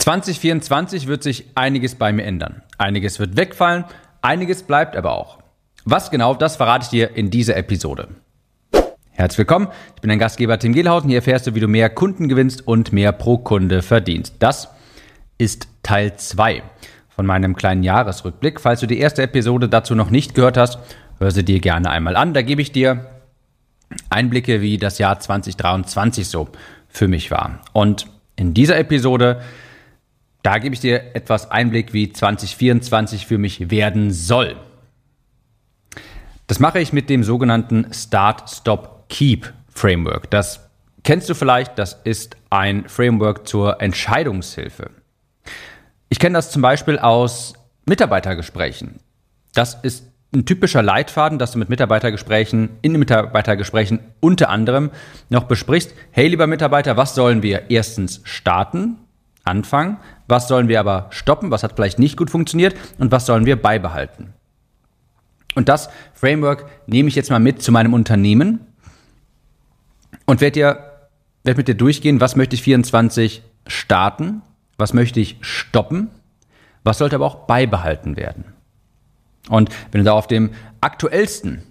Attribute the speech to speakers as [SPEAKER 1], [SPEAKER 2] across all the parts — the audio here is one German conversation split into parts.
[SPEAKER 1] 2024 wird sich einiges bei mir ändern. Einiges wird wegfallen, einiges bleibt aber auch. Was genau, das verrate ich dir in dieser Episode. Herzlich willkommen, ich bin dein Gastgeber Tim Gehlhausen. Hier erfährst du, wie du mehr Kunden gewinnst und mehr pro Kunde verdienst. Das ist Teil 2 von meinem kleinen Jahresrückblick. Falls du die erste Episode dazu noch nicht gehört hast, hör sie dir gerne einmal an. Da gebe ich dir Einblicke, wie das Jahr 2023 so für mich war. Und in dieser Episode da gebe ich dir etwas Einblick, wie 2024 für mich werden soll. Das mache ich mit dem sogenannten Start, Stop, Keep Framework. Das kennst du vielleicht, das ist ein Framework zur Entscheidungshilfe. Ich kenne das zum Beispiel aus Mitarbeitergesprächen. Das ist ein typischer Leitfaden, dass du mit Mitarbeitergesprächen, in Mitarbeitergesprächen unter anderem noch besprichst, hey lieber Mitarbeiter, was sollen wir erstens starten? Anfangen, was sollen wir aber stoppen, was hat vielleicht nicht gut funktioniert? Und was sollen wir beibehalten. Und das Framework nehme ich jetzt mal mit zu meinem Unternehmen und werde dir werd mit dir durchgehen, was möchte ich 24 starten, was möchte ich stoppen, was sollte aber auch beibehalten werden. Und wenn du da auf dem aktuellsten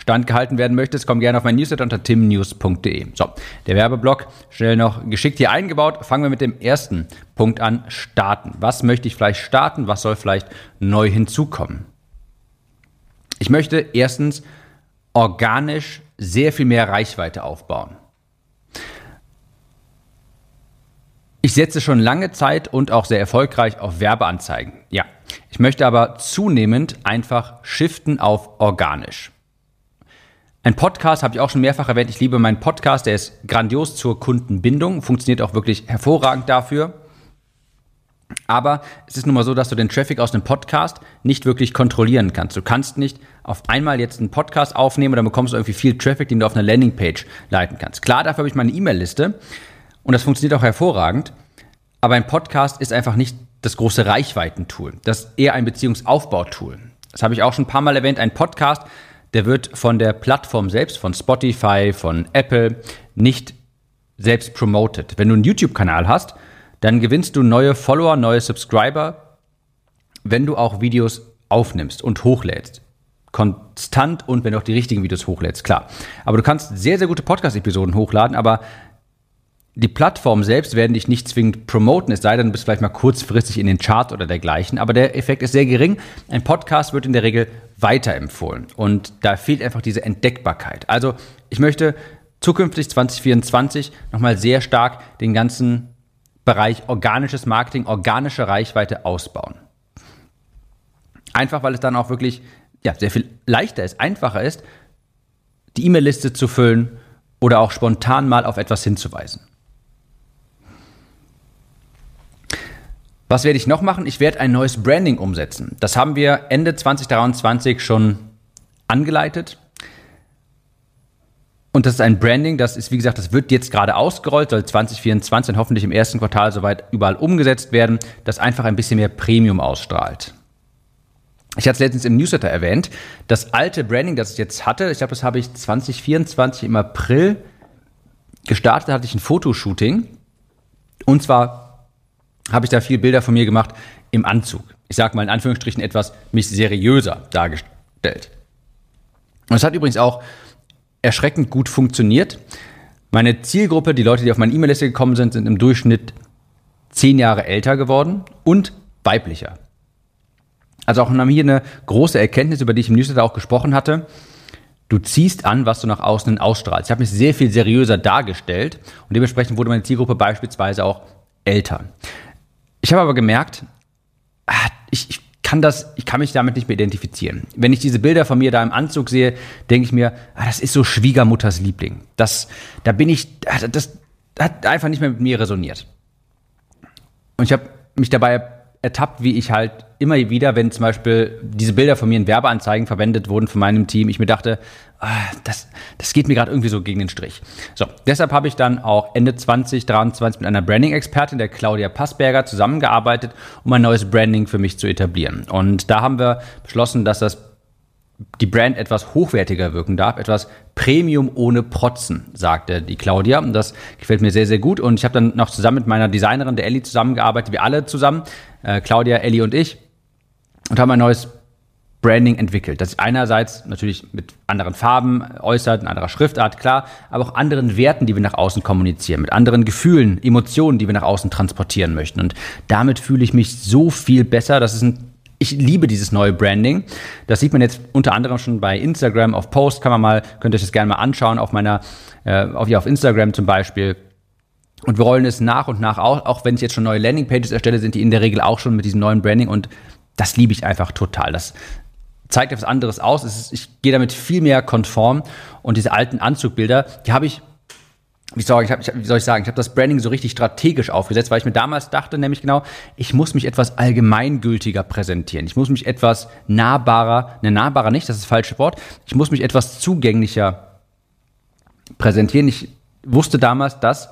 [SPEAKER 1] standgehalten werden möchtest, komm gerne auf mein Newsletter unter timnews.de. So, der Werbeblock schnell noch geschickt hier eingebaut. Fangen wir mit dem ersten Punkt an, starten. Was möchte ich vielleicht starten? Was soll vielleicht neu hinzukommen? Ich möchte erstens organisch sehr viel mehr Reichweite aufbauen. Ich setze schon lange Zeit und auch sehr erfolgreich auf Werbeanzeigen. Ja, ich möchte aber zunehmend einfach shiften auf organisch. Ein Podcast habe ich auch schon mehrfach erwähnt. Ich liebe meinen Podcast. Der ist grandios zur Kundenbindung, funktioniert auch wirklich hervorragend dafür. Aber es ist nun mal so, dass du den Traffic aus einem Podcast nicht wirklich kontrollieren kannst. Du kannst nicht auf einmal jetzt einen Podcast aufnehmen und dann bekommst du irgendwie viel Traffic, den du auf einer Landingpage leiten kannst. Klar, dafür habe ich meine E-Mail-Liste und das funktioniert auch hervorragend. Aber ein Podcast ist einfach nicht das große Reichweitentool. Das ist eher ein Beziehungsaufbautool. Das habe ich auch schon ein paar Mal erwähnt. Ein Podcast der wird von der Plattform selbst, von Spotify, von Apple, nicht selbst promoted. Wenn du einen YouTube-Kanal hast, dann gewinnst du neue Follower, neue Subscriber, wenn du auch Videos aufnimmst und hochlädst. Konstant und wenn du auch die richtigen Videos hochlädst, klar. Aber du kannst sehr, sehr gute Podcast-Episoden hochladen, aber die Plattform selbst werden dich nicht zwingend promoten, es sei denn, du bist vielleicht mal kurzfristig in den Chart oder dergleichen, aber der Effekt ist sehr gering. Ein Podcast wird in der Regel weiterempfohlen und da fehlt einfach diese Entdeckbarkeit. Also ich möchte zukünftig 2024 nochmal sehr stark den ganzen Bereich organisches Marketing, organische Reichweite ausbauen. Einfach weil es dann auch wirklich ja, sehr viel leichter ist, einfacher ist, die E-Mail-Liste zu füllen oder auch spontan mal auf etwas hinzuweisen. Was werde ich noch machen? Ich werde ein neues Branding umsetzen. Das haben wir Ende 2023 schon angeleitet. Und das ist ein Branding, das ist, wie gesagt, das wird jetzt gerade ausgerollt, soll 2024 und hoffentlich im ersten Quartal soweit überall umgesetzt werden, das einfach ein bisschen mehr Premium ausstrahlt. Ich hatte es letztens im Newsletter erwähnt, das alte Branding, das ich jetzt hatte, ich glaube, das habe ich 2024 im April gestartet, da hatte ich ein Fotoshooting. Und zwar habe ich da viele Bilder von mir gemacht im Anzug. Ich sage mal in Anführungsstrichen etwas mich seriöser dargestellt. Und es hat übrigens auch erschreckend gut funktioniert. Meine Zielgruppe, die Leute, die auf meine E-Mail-Liste gekommen sind, sind im Durchschnitt zehn Jahre älter geworden und weiblicher. Also auch hier eine große Erkenntnis, über die ich im Newsletter auch gesprochen hatte. Du ziehst an, was du nach außen ausstrahlst. Ich habe mich sehr viel seriöser dargestellt und dementsprechend wurde meine Zielgruppe beispielsweise auch älter. Ich habe aber gemerkt, ah, ich, ich kann das, ich kann mich damit nicht mehr identifizieren. Wenn ich diese Bilder von mir da im Anzug sehe, denke ich mir, ah, das ist so Schwiegermutters Liebling. Das, da bin ich, ah, das hat einfach nicht mehr mit mir resoniert. Und ich habe mich dabei ertappt, wie ich halt immer wieder, wenn zum Beispiel diese Bilder von mir in Werbeanzeigen verwendet wurden von meinem Team, ich mir dachte, ah, das, das geht mir gerade irgendwie so gegen den Strich. So, deshalb habe ich dann auch Ende 2023 mit einer Branding-Expertin, der Claudia Passberger, zusammengearbeitet, um ein neues Branding für mich zu etablieren. Und da haben wir beschlossen, dass das die Brand etwas hochwertiger wirken darf, etwas Premium ohne Protzen, sagte die Claudia. Und das gefällt mir sehr, sehr gut. Und ich habe dann noch zusammen mit meiner Designerin, der Ellie, zusammengearbeitet, wir alle zusammen, äh, Claudia, Ellie und ich, und haben ein neues Branding entwickelt. Das sich einerseits natürlich mit anderen Farben äußert, in anderer Schriftart, klar, aber auch anderen Werten, die wir nach außen kommunizieren, mit anderen Gefühlen, Emotionen, die wir nach außen transportieren möchten. Und damit fühle ich mich so viel besser. Das ist ein ich liebe dieses neue Branding. Das sieht man jetzt unter anderem schon bei Instagram auf Post. Kann man mal, könnt ihr euch das gerne mal anschauen auf meiner, äh, auf, ja, auf Instagram zum Beispiel. Und wir rollen es nach und nach auch, auch wenn ich jetzt schon neue Landingpages erstelle, sind die in der Regel auch schon mit diesem neuen Branding und das liebe ich einfach total. Das zeigt etwas anderes aus. Ist, ich gehe damit viel mehr konform und diese alten Anzugbilder, die habe ich wie soll, ich, wie soll ich sagen, ich habe das Branding so richtig strategisch aufgesetzt, weil ich mir damals dachte, nämlich genau, ich muss mich etwas allgemeingültiger präsentieren. Ich muss mich etwas nahbarer, ne, nahbarer nicht, das ist das falsche Wort, ich muss mich etwas zugänglicher präsentieren. Ich wusste damals, dass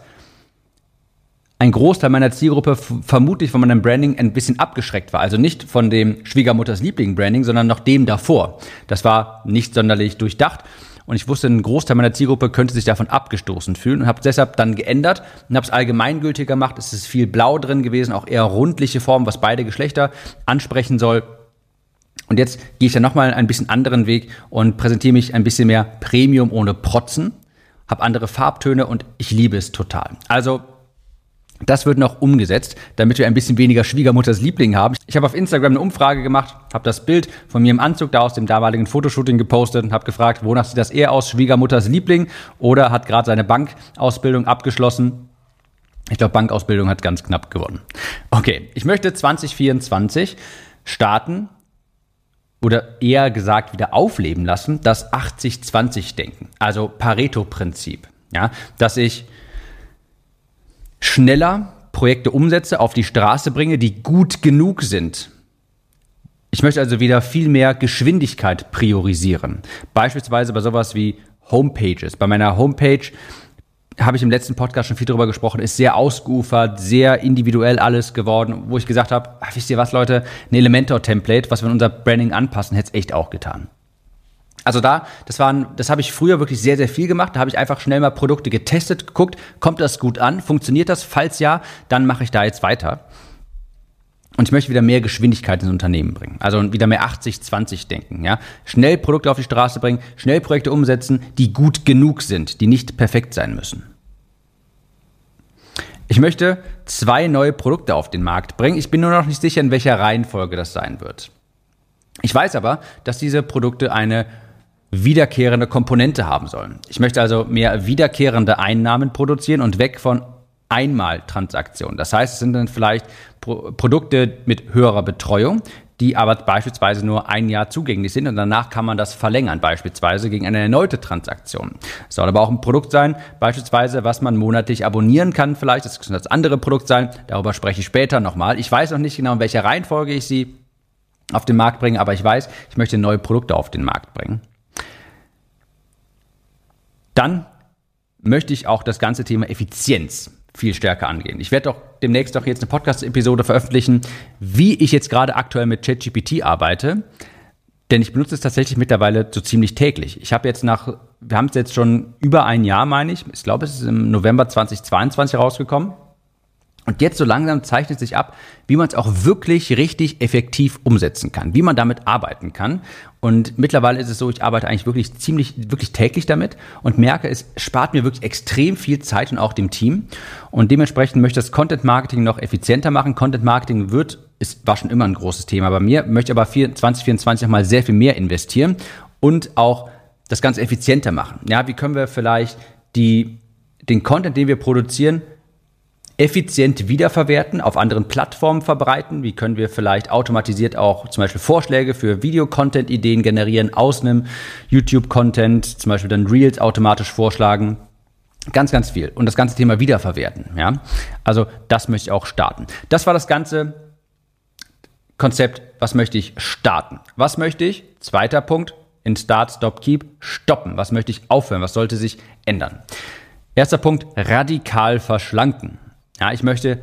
[SPEAKER 1] ein Großteil meiner Zielgruppe vermutlich von meinem Branding ein bisschen abgeschreckt war. Also nicht von dem Schwiegermutters Liebling-Branding, sondern noch dem davor. Das war nicht sonderlich durchdacht. Und ich wusste, ein Großteil meiner Zielgruppe könnte sich davon abgestoßen fühlen und habe deshalb dann geändert und habe es allgemeingültig gemacht. Es ist viel blau drin gewesen, auch eher rundliche Formen, was beide Geschlechter ansprechen soll. Und jetzt gehe ich dann nochmal einen bisschen anderen Weg und präsentiere mich ein bisschen mehr Premium ohne Protzen, habe andere Farbtöne und ich liebe es total. Also das wird noch umgesetzt, damit wir ein bisschen weniger Schwiegermutters Liebling haben. Ich habe auf Instagram eine Umfrage gemacht, habe das Bild von mir im Anzug da aus dem damaligen Fotoshooting gepostet und habe gefragt, wonach sieht das eher aus, Schwiegermutters Liebling oder hat gerade seine Bankausbildung abgeschlossen. Ich glaube, Bankausbildung hat ganz knapp gewonnen. Okay, ich möchte 2024 starten oder eher gesagt wieder aufleben lassen, das 80-20-Denken, also Pareto-Prinzip. Ja, dass ich schneller Projekte umsetze, auf die Straße bringe, die gut genug sind. Ich möchte also wieder viel mehr Geschwindigkeit priorisieren. Beispielsweise bei sowas wie Homepages. Bei meiner Homepage habe ich im letzten Podcast schon viel darüber gesprochen, ist sehr ausgeufert, sehr individuell alles geworden, wo ich gesagt habe, ach, wisst ihr was, Leute, ein Elementor-Template, was wir in unser Branding anpassen, hätte es echt auch getan. Also da, das waren, das habe ich früher wirklich sehr, sehr viel gemacht. Da habe ich einfach schnell mal Produkte getestet, geguckt, kommt das gut an, funktioniert das? Falls ja, dann mache ich da jetzt weiter. Und ich möchte wieder mehr Geschwindigkeit ins Unternehmen bringen. Also wieder mehr 80-20 denken, ja. Schnell Produkte auf die Straße bringen, schnell Projekte umsetzen, die gut genug sind, die nicht perfekt sein müssen. Ich möchte zwei neue Produkte auf den Markt bringen. Ich bin nur noch nicht sicher, in welcher Reihenfolge das sein wird. Ich weiß aber, dass diese Produkte eine wiederkehrende Komponente haben sollen. Ich möchte also mehr wiederkehrende Einnahmen produzieren und weg von Einmaltransaktionen. Das heißt, es sind dann vielleicht Pro Produkte mit höherer Betreuung, die aber beispielsweise nur ein Jahr zugänglich sind und danach kann man das verlängern, beispielsweise gegen eine erneute Transaktion. Es soll aber auch ein Produkt sein, beispielsweise, was man monatlich abonnieren kann, vielleicht. Das kann das andere Produkt sein. Darüber spreche ich später nochmal. Ich weiß noch nicht genau, in welcher Reihenfolge ich sie auf den Markt bringe, aber ich weiß, ich möchte neue Produkte auf den Markt bringen. Dann möchte ich auch das ganze Thema Effizienz viel stärker angehen. Ich werde doch demnächst auch jetzt eine Podcast-Episode veröffentlichen, wie ich jetzt gerade aktuell mit ChatGPT arbeite. Denn ich benutze es tatsächlich mittlerweile so ziemlich täglich. Ich habe jetzt nach, wir haben es jetzt schon über ein Jahr, meine ich. Ich glaube, es ist im November 2022 rausgekommen. Und jetzt so langsam zeichnet sich ab, wie man es auch wirklich richtig effektiv umsetzen kann, wie man damit arbeiten kann. Und mittlerweile ist es so, ich arbeite eigentlich wirklich ziemlich, wirklich täglich damit und merke, es spart mir wirklich extrem viel Zeit und auch dem Team. Und dementsprechend möchte ich das Content Marketing noch effizienter machen. Content Marketing wird, ist, war schon immer ein großes Thema bei mir, möchte aber 2024 nochmal sehr viel mehr investieren und auch das Ganze effizienter machen. Ja, wie können wir vielleicht die, den Content, den wir produzieren, effizient wiederverwerten, auf anderen Plattformen verbreiten? Wie können wir vielleicht automatisiert auch zum Beispiel Vorschläge für Videocontent-Ideen generieren aus einem YouTube-Content, zum Beispiel dann Reels automatisch vorschlagen? Ganz, ganz viel. Und das ganze Thema wiederverwerten. Ja? Also das möchte ich auch starten. Das war das ganze Konzept. Was möchte ich starten? Was möchte ich? Zweiter Punkt. In Start, Stop, Keep stoppen. Was möchte ich aufhören? Was sollte sich ändern? Erster Punkt, radikal verschlanken. Ja, ich möchte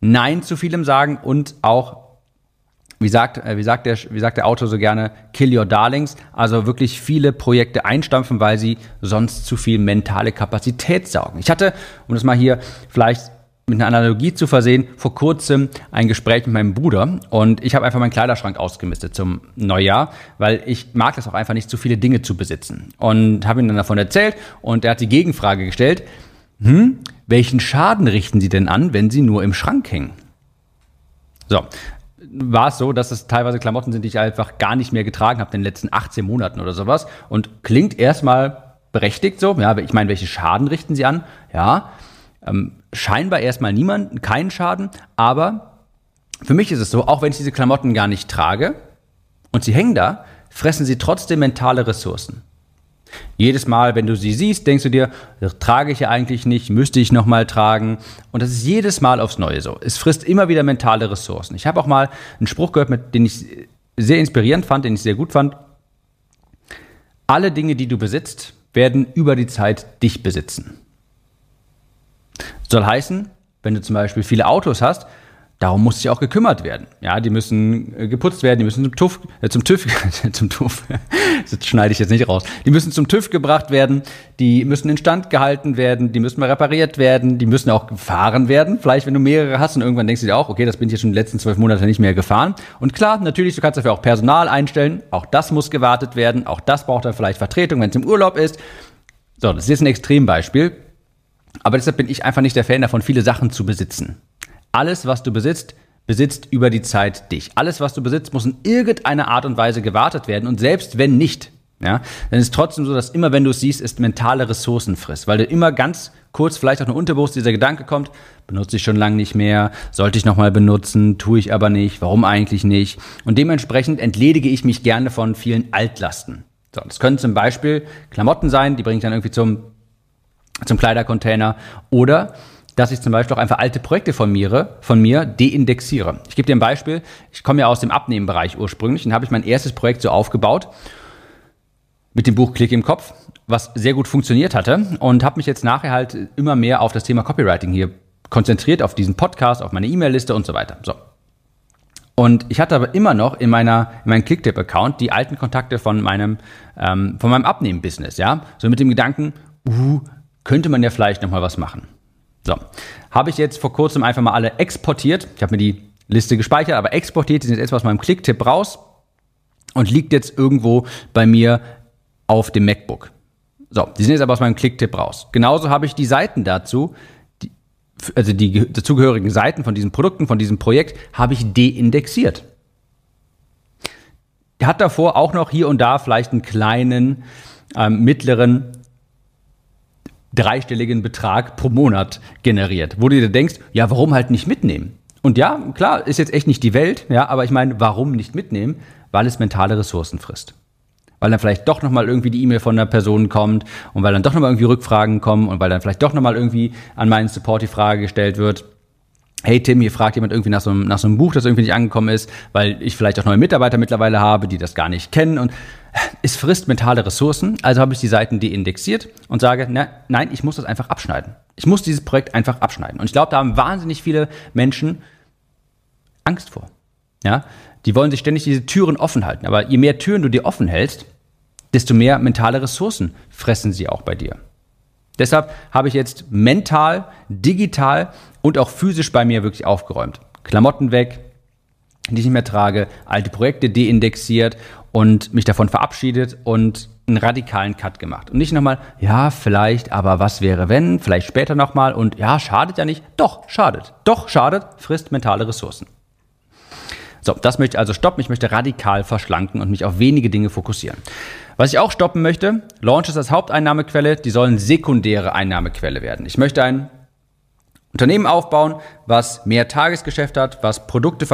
[SPEAKER 1] Nein zu vielem sagen und auch wie sagt, äh, wie, sagt der, wie sagt der Autor so gerne, kill your darlings, also wirklich viele Projekte einstampfen, weil sie sonst zu viel mentale Kapazität saugen. Ich hatte, um das mal hier vielleicht mit einer Analogie zu versehen, vor kurzem ein Gespräch mit meinem Bruder und ich habe einfach meinen Kleiderschrank ausgemistet zum Neujahr, weil ich mag das auch einfach nicht, zu viele Dinge zu besitzen. Und habe ihm dann davon erzählt und er hat die Gegenfrage gestellt, hm, welchen Schaden richten Sie denn an, wenn Sie nur im Schrank hängen? So, war es so, dass es teilweise Klamotten sind, die ich einfach gar nicht mehr getragen habe in den letzten 18 Monaten oder sowas. Und klingt erstmal berechtigt so. Ja, ich meine, welche Schaden richten sie an? Ja, ähm, scheinbar erstmal niemand, keinen Schaden. Aber für mich ist es so, auch wenn ich diese Klamotten gar nicht trage und sie hängen da, fressen sie trotzdem mentale Ressourcen. Jedes Mal, wenn du sie siehst, denkst du dir, trage ich ja eigentlich nicht, müsste ich nochmal tragen. Und das ist jedes Mal aufs Neue so. Es frisst immer wieder mentale Ressourcen. Ich habe auch mal einen Spruch gehört, mit, den ich sehr inspirierend fand, den ich sehr gut fand. Alle Dinge, die du besitzt, werden über die Zeit dich besitzen. Soll heißen, wenn du zum Beispiel viele Autos hast, Darum muss sich auch gekümmert werden. Ja, die müssen äh, geputzt werden, die müssen zum TÜV, äh, zum TÜV, zum TÜV, das schneide ich jetzt nicht raus. Die müssen zum TÜV gebracht werden, die müssen instand gehalten werden, die müssen mal repariert werden, die müssen auch gefahren werden. Vielleicht, wenn du mehrere hast und irgendwann denkst du dir auch, okay, das bin ich jetzt schon die letzten zwölf Monate nicht mehr gefahren. Und klar, natürlich, du kannst dafür auch Personal einstellen. Auch das muss gewartet werden. Auch das braucht dann vielleicht Vertretung, wenn es im Urlaub ist. So, das ist jetzt ein Extrembeispiel. Aber deshalb bin ich einfach nicht der Fan davon, viele Sachen zu besitzen. Alles, was du besitzt, besitzt über die Zeit dich. Alles, was du besitzt, muss in irgendeiner Art und Weise gewartet werden. Und selbst wenn nicht, ja, dann ist es trotzdem so, dass immer wenn du es siehst, es mentale Ressourcen frisst, weil du immer ganz kurz, vielleicht auch nur unterbewusst dieser Gedanke kommt, benutze ich schon lange nicht mehr, sollte ich nochmal benutzen, tue ich aber nicht, warum eigentlich nicht? Und dementsprechend entledige ich mich gerne von vielen Altlasten. So, das können zum Beispiel Klamotten sein, die bringe ich dann irgendwie zum, zum Kleidercontainer oder dass ich zum Beispiel auch einfach alte Projekte von mir, von mir deindexiere. Ich gebe dir ein Beispiel. Ich komme ja aus dem Abnehmenbereich ursprünglich und habe ich mein erstes Projekt so aufgebaut mit dem Buch Klick im Kopf, was sehr gut funktioniert hatte und habe mich jetzt nachher halt immer mehr auf das Thema Copywriting hier konzentriert, auf diesen Podcast, auf meine E-Mail-Liste und so weiter. So. Und ich hatte aber immer noch in meiner in meinem Clicktip-Account die alten Kontakte von meinem ähm, von meinem Abnehmen-Business, ja, so mit dem Gedanken, uh, könnte man ja vielleicht noch mal was machen. So, habe ich jetzt vor kurzem einfach mal alle exportiert. Ich habe mir die Liste gespeichert, aber exportiert, die sind jetzt aus meinem Klicktipp raus und liegt jetzt irgendwo bei mir auf dem MacBook. So, die sind jetzt aber aus meinem Klicktipp raus. Genauso habe ich die Seiten dazu, die, also die dazugehörigen Seiten von diesen Produkten, von diesem Projekt, habe ich deindexiert. Hat davor auch noch hier und da vielleicht einen kleinen, ähm, mittleren dreistelligen Betrag pro Monat generiert, wo du dir denkst, ja, warum halt nicht mitnehmen? Und ja, klar, ist jetzt echt nicht die Welt, ja, aber ich meine, warum nicht mitnehmen? Weil es mentale Ressourcen frisst. Weil dann vielleicht doch nochmal irgendwie die E-Mail von einer Person kommt und weil dann doch nochmal irgendwie Rückfragen kommen und weil dann vielleicht doch nochmal irgendwie an meinen Support die Frage gestellt wird, hey Tim, hier fragt jemand irgendwie nach so, einem, nach so einem Buch, das irgendwie nicht angekommen ist, weil ich vielleicht auch neue Mitarbeiter mittlerweile habe, die das gar nicht kennen und es frisst mentale Ressourcen, also habe ich die Seiten deindexiert und sage, na, nein, ich muss das einfach abschneiden. Ich muss dieses Projekt einfach abschneiden. Und ich glaube, da haben wahnsinnig viele Menschen Angst vor. Ja, die wollen sich ständig diese Türen offen halten. Aber je mehr Türen du dir offen hältst, desto mehr mentale Ressourcen fressen sie auch bei dir. Deshalb habe ich jetzt mental, digital und auch physisch bei mir wirklich aufgeräumt. Klamotten weg, die ich nicht mehr trage, alte Projekte deindexiert und mich davon verabschiedet und einen radikalen Cut gemacht. Und nicht nochmal, ja, vielleicht, aber was wäre wenn, vielleicht später nochmal und ja, schadet ja nicht. Doch, schadet. Doch, schadet, frisst mentale Ressourcen. So, das möchte ich also stoppen. Ich möchte radikal verschlanken und mich auf wenige Dinge fokussieren. Was ich auch stoppen möchte, Launches als Haupteinnahmequelle, die sollen sekundäre Einnahmequelle werden. Ich möchte ein Unternehmen aufbauen, was mehr Tagesgeschäft hat, was Produkte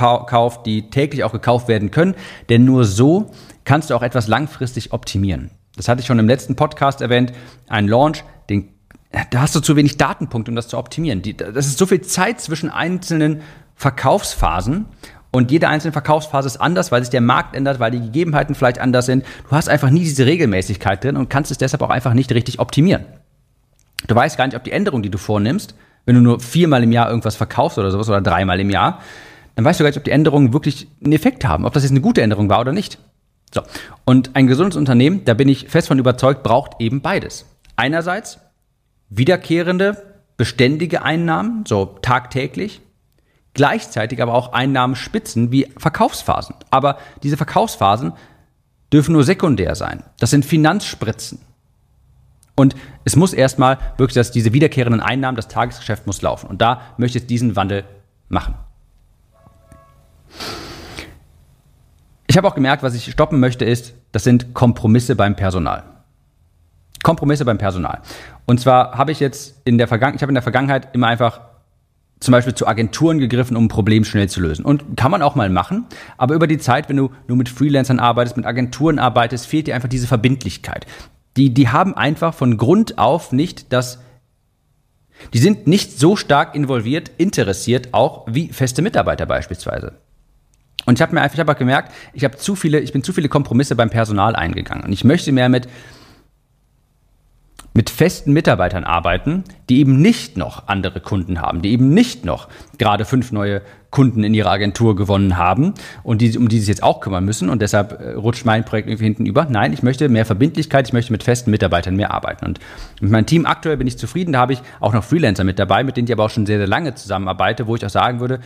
[SPEAKER 1] verkauft, die täglich auch gekauft werden können. Denn nur so kannst du auch etwas langfristig optimieren. Das hatte ich schon im letzten Podcast erwähnt. Ein Launch, den, da hast du zu wenig Datenpunkte, um das zu optimieren. Die, das ist so viel Zeit zwischen einzelnen Verkaufsphasen und jede einzelne Verkaufsphase ist anders, weil sich der Markt ändert, weil die Gegebenheiten vielleicht anders sind. Du hast einfach nie diese Regelmäßigkeit drin und kannst es deshalb auch einfach nicht richtig optimieren. Du weißt gar nicht, ob die Änderung, die du vornimmst, wenn du nur viermal im Jahr irgendwas verkaufst oder sowas oder dreimal im Jahr, dann weißt du gar nicht, ob die Änderungen wirklich einen Effekt haben, ob das jetzt eine gute Änderung war oder nicht. So. Und ein gesundes Unternehmen, da bin ich fest von überzeugt, braucht eben beides. Einerseits wiederkehrende, beständige Einnahmen, so tagtäglich, gleichzeitig aber auch Einnahmenspitzen wie Verkaufsphasen. Aber diese Verkaufsphasen dürfen nur sekundär sein. Das sind Finanzspritzen. Und es muss erstmal wirklich, dass diese wiederkehrenden Einnahmen, das Tagesgeschäft muss laufen. Und da möchte ich diesen Wandel machen. Ich habe auch gemerkt, was ich stoppen möchte, ist, das sind Kompromisse beim Personal. Kompromisse beim Personal. Und zwar habe ich jetzt in der Vergangenheit, ich habe in der Vergangenheit immer einfach zum Beispiel zu Agenturen gegriffen, um ein Problem schnell zu lösen. Und kann man auch mal machen. Aber über die Zeit, wenn du nur mit Freelancern arbeitest, mit Agenturen arbeitest, fehlt dir einfach diese Verbindlichkeit. Die, die haben einfach von Grund auf nicht das, die sind nicht so stark involviert, interessiert, auch wie feste Mitarbeiter beispielsweise. Und ich habe mir einfach, ich gemerkt, ich habe zu viele, ich bin zu viele Kompromisse beim Personal eingegangen. Und ich möchte mehr mit mit festen Mitarbeitern arbeiten, die eben nicht noch andere Kunden haben, die eben nicht noch gerade fünf neue Kunden in ihrer Agentur gewonnen haben und die, um die sich jetzt auch kümmern müssen und deshalb äh, rutscht mein Projekt irgendwie hinten über. Nein, ich möchte mehr Verbindlichkeit, ich möchte mit festen Mitarbeitern mehr arbeiten. Und mit meinem Team aktuell bin ich zufrieden, da habe ich auch noch Freelancer mit dabei, mit denen ich aber auch schon sehr, sehr lange zusammenarbeite, wo ich auch sagen würde,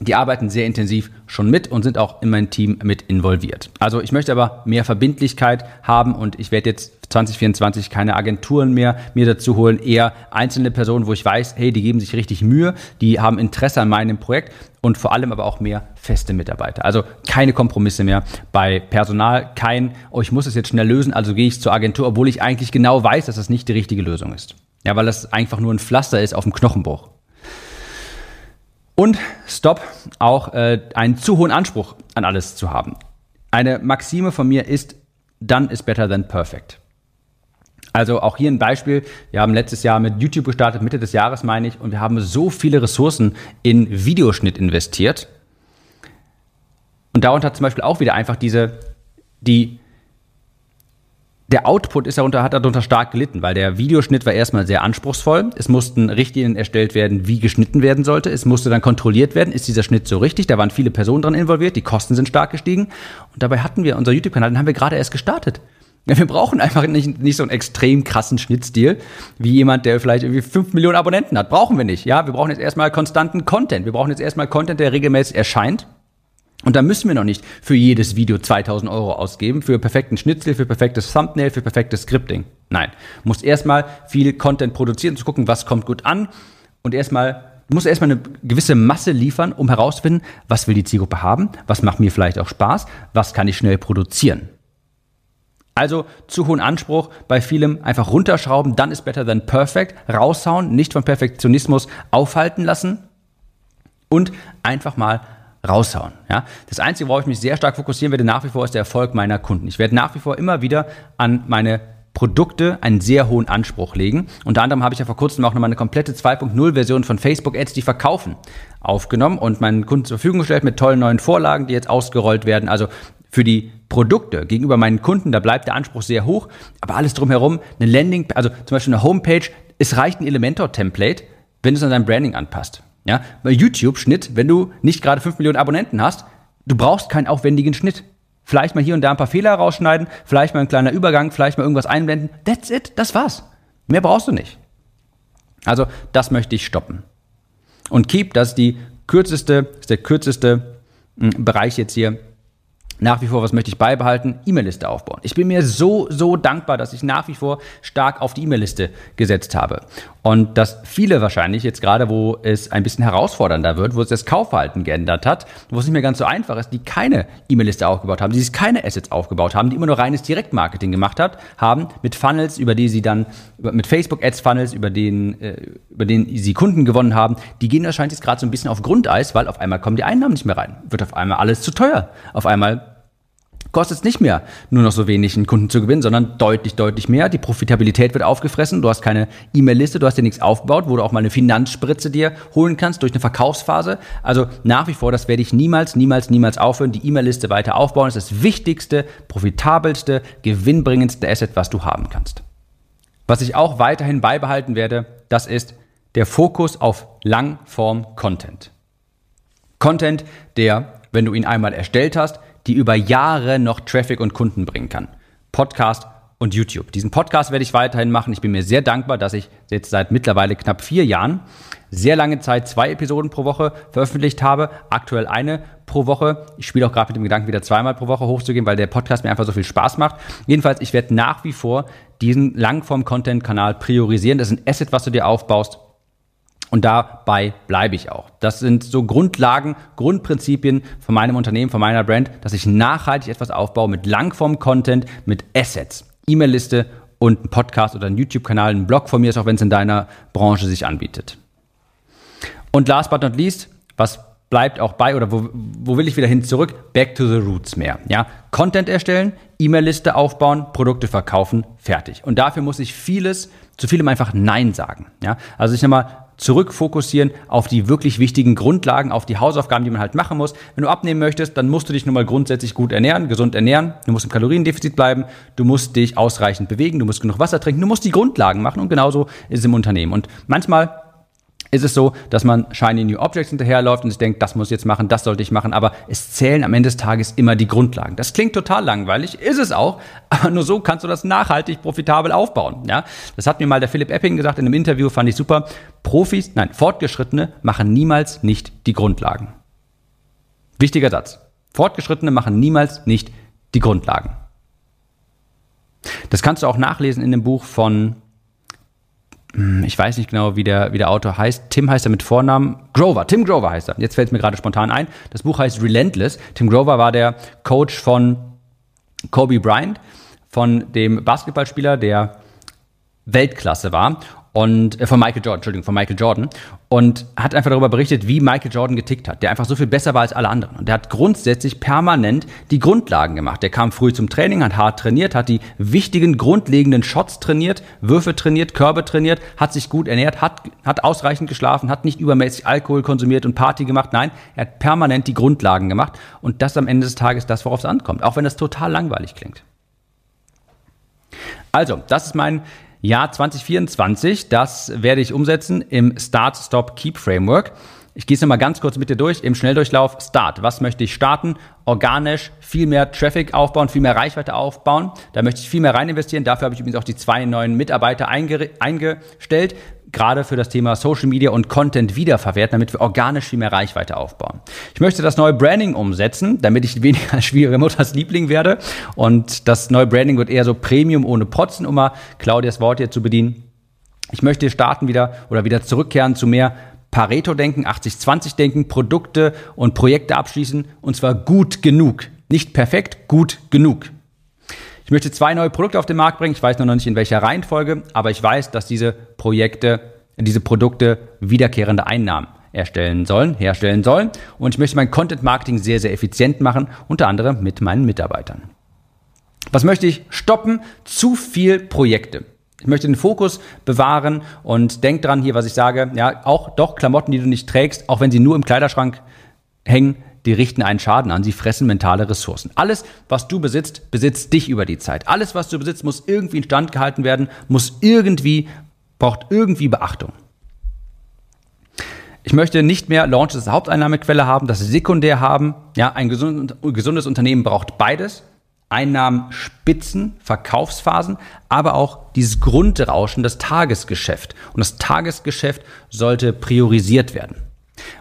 [SPEAKER 1] die arbeiten sehr intensiv schon mit und sind auch in mein Team mit involviert. Also ich möchte aber mehr Verbindlichkeit haben und ich werde jetzt 2024 keine Agenturen mehr mir dazu holen, eher einzelne Personen, wo ich weiß, hey, die geben sich richtig Mühe, die haben Interesse an meinem Projekt und vor allem aber auch mehr feste Mitarbeiter. Also keine Kompromisse mehr bei Personal, kein, oh, ich muss es jetzt schnell lösen, also gehe ich zur Agentur, obwohl ich eigentlich genau weiß, dass das nicht die richtige Lösung ist. Ja, weil das einfach nur ein Pflaster ist auf dem Knochenbruch. Und stopp, auch äh, einen zu hohen Anspruch an alles zu haben. Eine Maxime von mir ist, done is better than perfect. Also auch hier ein Beispiel. Wir haben letztes Jahr mit YouTube gestartet, Mitte des Jahres meine ich, und wir haben so viele Ressourcen in Videoschnitt investiert. Und darunter zum Beispiel auch wieder einfach diese, die der Output ist darunter, hat darunter stark gelitten, weil der Videoschnitt war erstmal sehr anspruchsvoll. Es mussten Richtlinien erstellt werden, wie geschnitten werden sollte. Es musste dann kontrolliert werden, ist dieser Schnitt so richtig? Da waren viele Personen dran involviert, die Kosten sind stark gestiegen. Und dabei hatten wir unser YouTube-Kanal, den haben wir gerade erst gestartet. Wir brauchen einfach nicht, nicht so einen extrem krassen Schnittstil wie jemand, der vielleicht irgendwie 5 Millionen Abonnenten hat. Brauchen wir nicht. Ja, wir brauchen jetzt erstmal konstanten Content. Wir brauchen jetzt erstmal Content, der regelmäßig erscheint und da müssen wir noch nicht für jedes Video 2000 Euro ausgeben, für perfekten Schnitzel, für perfektes Thumbnail, für perfektes Scripting. Nein, du musst erstmal viel Content produzieren, zu gucken, was kommt gut an und erstmal Du musst erstmal eine gewisse Masse liefern, um herauszufinden, was will die Zielgruppe haben, was macht mir vielleicht auch Spaß, was kann ich schnell produzieren. Also zu hohen Anspruch, bei vielem einfach runterschrauben, dann ist better than perfect, raushauen, nicht von Perfektionismus aufhalten lassen und einfach mal raushauen. Ja? Das Einzige, worauf ich mich sehr stark fokussieren werde, nach wie vor ist der Erfolg meiner Kunden. Ich werde nach wie vor immer wieder an meine Produkte einen sehr hohen Anspruch legen. Unter anderem habe ich ja vor kurzem auch noch mal eine komplette 2.0-Version von Facebook Ads, die verkaufen, aufgenommen und meinen Kunden zur Verfügung gestellt mit tollen neuen Vorlagen, die jetzt ausgerollt werden. Also für die Produkte gegenüber meinen Kunden, da bleibt der Anspruch sehr hoch, aber alles drumherum, eine Landing, also zum Beispiel eine Homepage, es reicht ein Elementor-Template, wenn es an dein Branding anpasst. Ja, bei YouTube-Schnitt, wenn du nicht gerade 5 Millionen Abonnenten hast, du brauchst keinen aufwendigen Schnitt. Vielleicht mal hier und da ein paar Fehler rausschneiden, vielleicht mal ein kleiner Übergang, vielleicht mal irgendwas einblenden. That's it, das war's. Mehr brauchst du nicht. Also, das möchte ich stoppen. Und Keep, das ist die kürzeste, ist der kürzeste hm, Bereich jetzt hier nach wie vor, was möchte ich beibehalten? E-Mail-Liste aufbauen. Ich bin mir so, so dankbar, dass ich nach wie vor stark auf die E-Mail-Liste gesetzt habe. Und dass viele wahrscheinlich jetzt gerade, wo es ein bisschen herausfordernder wird, wo es das Kaufverhalten geändert hat, wo es nicht mehr ganz so einfach ist, die keine E-Mail-Liste aufgebaut haben, die sich keine Assets aufgebaut haben, die immer nur reines Direktmarketing gemacht hat, haben mit Funnels, über die sie dann, mit Facebook-Ads-Funnels, über den, äh, über den sie Kunden gewonnen haben, die gehen wahrscheinlich jetzt gerade so ein bisschen auf Grundeis, weil auf einmal kommen die Einnahmen nicht mehr rein. Wird auf einmal alles zu teuer. Auf einmal kostet es nicht mehr nur noch so wenig, einen Kunden zu gewinnen, sondern deutlich, deutlich mehr. Die Profitabilität wird aufgefressen. Du hast keine E-Mail-Liste, du hast dir nichts aufgebaut, wo du auch mal eine Finanzspritze dir holen kannst durch eine Verkaufsphase. Also nach wie vor, das werde ich niemals, niemals, niemals aufhören. Die E-Mail-Liste weiter aufbauen ist das wichtigste, profitabelste, gewinnbringendste Asset, was du haben kannst. Was ich auch weiterhin beibehalten werde, das ist der Fokus auf Langform-Content. Content, der, wenn du ihn einmal erstellt hast, die über Jahre noch Traffic und Kunden bringen kann. Podcast und YouTube. Diesen Podcast werde ich weiterhin machen. Ich bin mir sehr dankbar, dass ich jetzt seit mittlerweile knapp vier Jahren sehr lange Zeit zwei Episoden pro Woche veröffentlicht habe. Aktuell eine pro Woche. Ich spiele auch gerade mit dem Gedanken, wieder zweimal pro Woche hochzugehen, weil der Podcast mir einfach so viel Spaß macht. Jedenfalls, ich werde nach wie vor diesen Langform-Content-Kanal priorisieren. Das ist ein Asset, was du dir aufbaust. Und dabei bleibe ich auch. Das sind so Grundlagen, Grundprinzipien von meinem Unternehmen, von meiner Brand, dass ich nachhaltig etwas aufbaue mit Langform-Content, mit Assets, E-Mail-Liste und ein Podcast oder ein YouTube-Kanal, ein Blog von mir ist, auch wenn es in deiner Branche sich anbietet. Und last but not least, was bleibt auch bei oder wo, wo will ich wieder hin zurück? Back to the roots mehr. Ja, Content erstellen, E-Mail-Liste aufbauen, Produkte verkaufen, fertig. Und dafür muss ich vieles, zu vielem einfach Nein sagen. Ja, also ich nochmal zurückfokussieren auf die wirklich wichtigen Grundlagen, auf die Hausaufgaben, die man halt machen muss. Wenn du abnehmen möchtest, dann musst du dich nun mal grundsätzlich gut ernähren, gesund ernähren. Du musst im Kaloriendefizit bleiben. Du musst dich ausreichend bewegen. Du musst genug Wasser trinken. Du musst die Grundlagen machen. Und genauso ist es im Unternehmen. Und manchmal ist es so, dass man Shiny New Objects hinterherläuft und sich denkt, das muss ich jetzt machen, das sollte ich machen, aber es zählen am Ende des Tages immer die Grundlagen. Das klingt total langweilig, ist es auch, aber nur so kannst du das nachhaltig profitabel aufbauen. Ja? Das hat mir mal der Philipp Epping gesagt in einem Interview, fand ich super. Profis, nein, Fortgeschrittene machen niemals nicht die Grundlagen. Wichtiger Satz. Fortgeschrittene machen niemals nicht die Grundlagen. Das kannst du auch nachlesen in dem Buch von ich weiß nicht genau, wie der, wie der Autor heißt. Tim heißt er mit Vornamen. Grover, Tim Grover heißt er. Jetzt fällt es mir gerade spontan ein. Das Buch heißt Relentless. Tim Grover war der Coach von Kobe Bryant, von dem Basketballspieler, der Weltklasse war und äh, von Michael Jordan, Entschuldigung, von Michael Jordan und hat einfach darüber berichtet, wie Michael Jordan getickt hat, der einfach so viel besser war als alle anderen und der hat grundsätzlich permanent die Grundlagen gemacht. Der kam früh zum Training, hat hart trainiert, hat die wichtigen grundlegenden Shots trainiert, Würfe trainiert, Körbe trainiert, hat sich gut ernährt, hat hat ausreichend geschlafen, hat nicht übermäßig Alkohol konsumiert und Party gemacht. Nein, er hat permanent die Grundlagen gemacht und das am Ende des Tages das, worauf es ankommt, auch wenn das total langweilig klingt. Also, das ist mein Jahr 2024. Das werde ich umsetzen im Start, Stop, Keep Framework. Ich gehe es nochmal ganz kurz mit dir durch. Im Schnelldurchlauf Start. Was möchte ich starten? Organisch viel mehr Traffic aufbauen, viel mehr Reichweite aufbauen. Da möchte ich viel mehr rein investieren. Dafür habe ich übrigens auch die zwei neuen Mitarbeiter eingestellt gerade für das Thema Social Media und Content wiederverwerten, damit wir organisch viel mehr Reichweite aufbauen. Ich möchte das neue Branding umsetzen, damit ich weniger schwierige Mutters Liebling werde. Und das neue Branding wird eher so Premium ohne Protzen, um mal Claudias Wort hier zu bedienen. Ich möchte starten wieder oder wieder zurückkehren zu mehr Pareto-Denken, 80-20-Denken, Produkte und Projekte abschließen und zwar gut genug. Nicht perfekt, gut genug. Ich möchte zwei neue Produkte auf den Markt bringen. Ich weiß noch nicht in welcher Reihenfolge, aber ich weiß, dass diese Projekte, diese Produkte wiederkehrende Einnahmen erstellen sollen, herstellen sollen. Und ich möchte mein Content Marketing sehr, sehr effizient machen, unter anderem mit meinen Mitarbeitern. Was möchte ich stoppen? Zu viel Projekte. Ich möchte den Fokus bewahren und denk dran hier, was ich sage. Ja, auch doch Klamotten, die du nicht trägst, auch wenn sie nur im Kleiderschrank hängen, die richten einen Schaden an, sie fressen mentale Ressourcen. Alles, was du besitzt, besitzt dich über die Zeit. Alles, was du besitzt, muss irgendwie instand gehalten werden, muss irgendwie, braucht irgendwie Beachtung. Ich möchte nicht mehr Launches als Haupteinnahmequelle haben, das sekundär haben. Ja, ein gesundes Unternehmen braucht beides. Einnahmen, Spitzen, Verkaufsphasen, aber auch dieses Grundrauschen, das Tagesgeschäft. Und das Tagesgeschäft sollte priorisiert werden.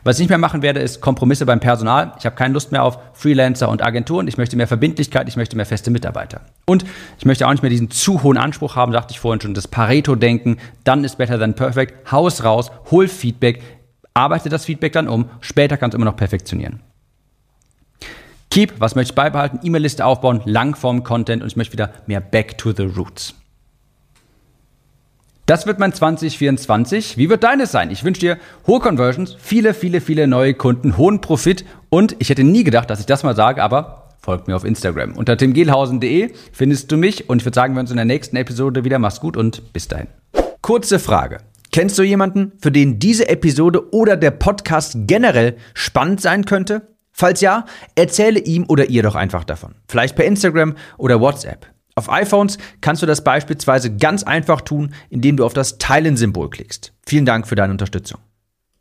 [SPEAKER 1] Was ich nicht mehr machen werde, ist Kompromisse beim Personal. Ich habe keine Lust mehr auf Freelancer und Agenturen. Ich möchte mehr Verbindlichkeit, ich möchte mehr feste Mitarbeiter. Und ich möchte auch nicht mehr diesen zu hohen Anspruch haben, sagte ich vorhin schon, das Pareto-Denken, dann ist better than perfect, Haus raus, hol Feedback, arbeite das Feedback dann um, später kannst du immer noch perfektionieren. Keep, was möchte ich beibehalten? E-Mail-Liste aufbauen, Langform-Content und ich möchte wieder mehr back to the roots. Das wird mein 2024. Wie wird deines sein? Ich wünsche dir hohe Conversions, viele, viele, viele neue Kunden, hohen Profit und ich hätte nie gedacht, dass ich das mal sage, aber folgt mir auf Instagram. Unter timgehlhausen.de findest du mich und ich würde sagen, wir uns in der nächsten Episode wieder. Mach's gut und bis dahin. Kurze Frage. Kennst du jemanden, für den diese Episode oder der Podcast generell spannend sein könnte? Falls ja, erzähle ihm oder ihr doch einfach davon. Vielleicht per Instagram oder WhatsApp. Auf iPhones kannst du das beispielsweise ganz einfach tun, indem du auf das Teilen-Symbol klickst. Vielen Dank für deine Unterstützung.